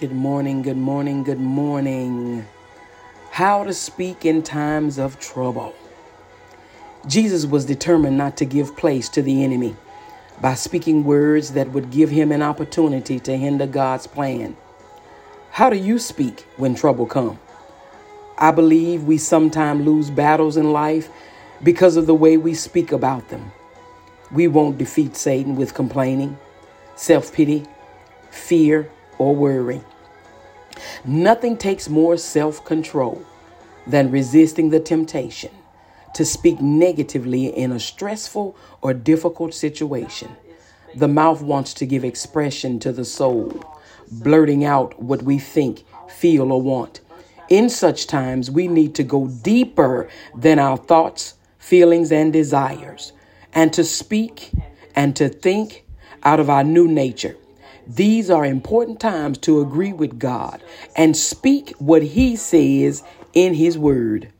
Good morning, good morning, good morning. How to speak in times of trouble. Jesus was determined not to give place to the enemy by speaking words that would give him an opportunity to hinder God's plan. How do you speak when trouble comes? I believe we sometimes lose battles in life because of the way we speak about them. We won't defeat Satan with complaining, self pity, fear, or worry. Nothing takes more self control than resisting the temptation to speak negatively in a stressful or difficult situation. The mouth wants to give expression to the soul, blurting out what we think, feel, or want. In such times, we need to go deeper than our thoughts, feelings, and desires, and to speak and to think out of our new nature. These are important times to agree with God and speak what He says in His Word.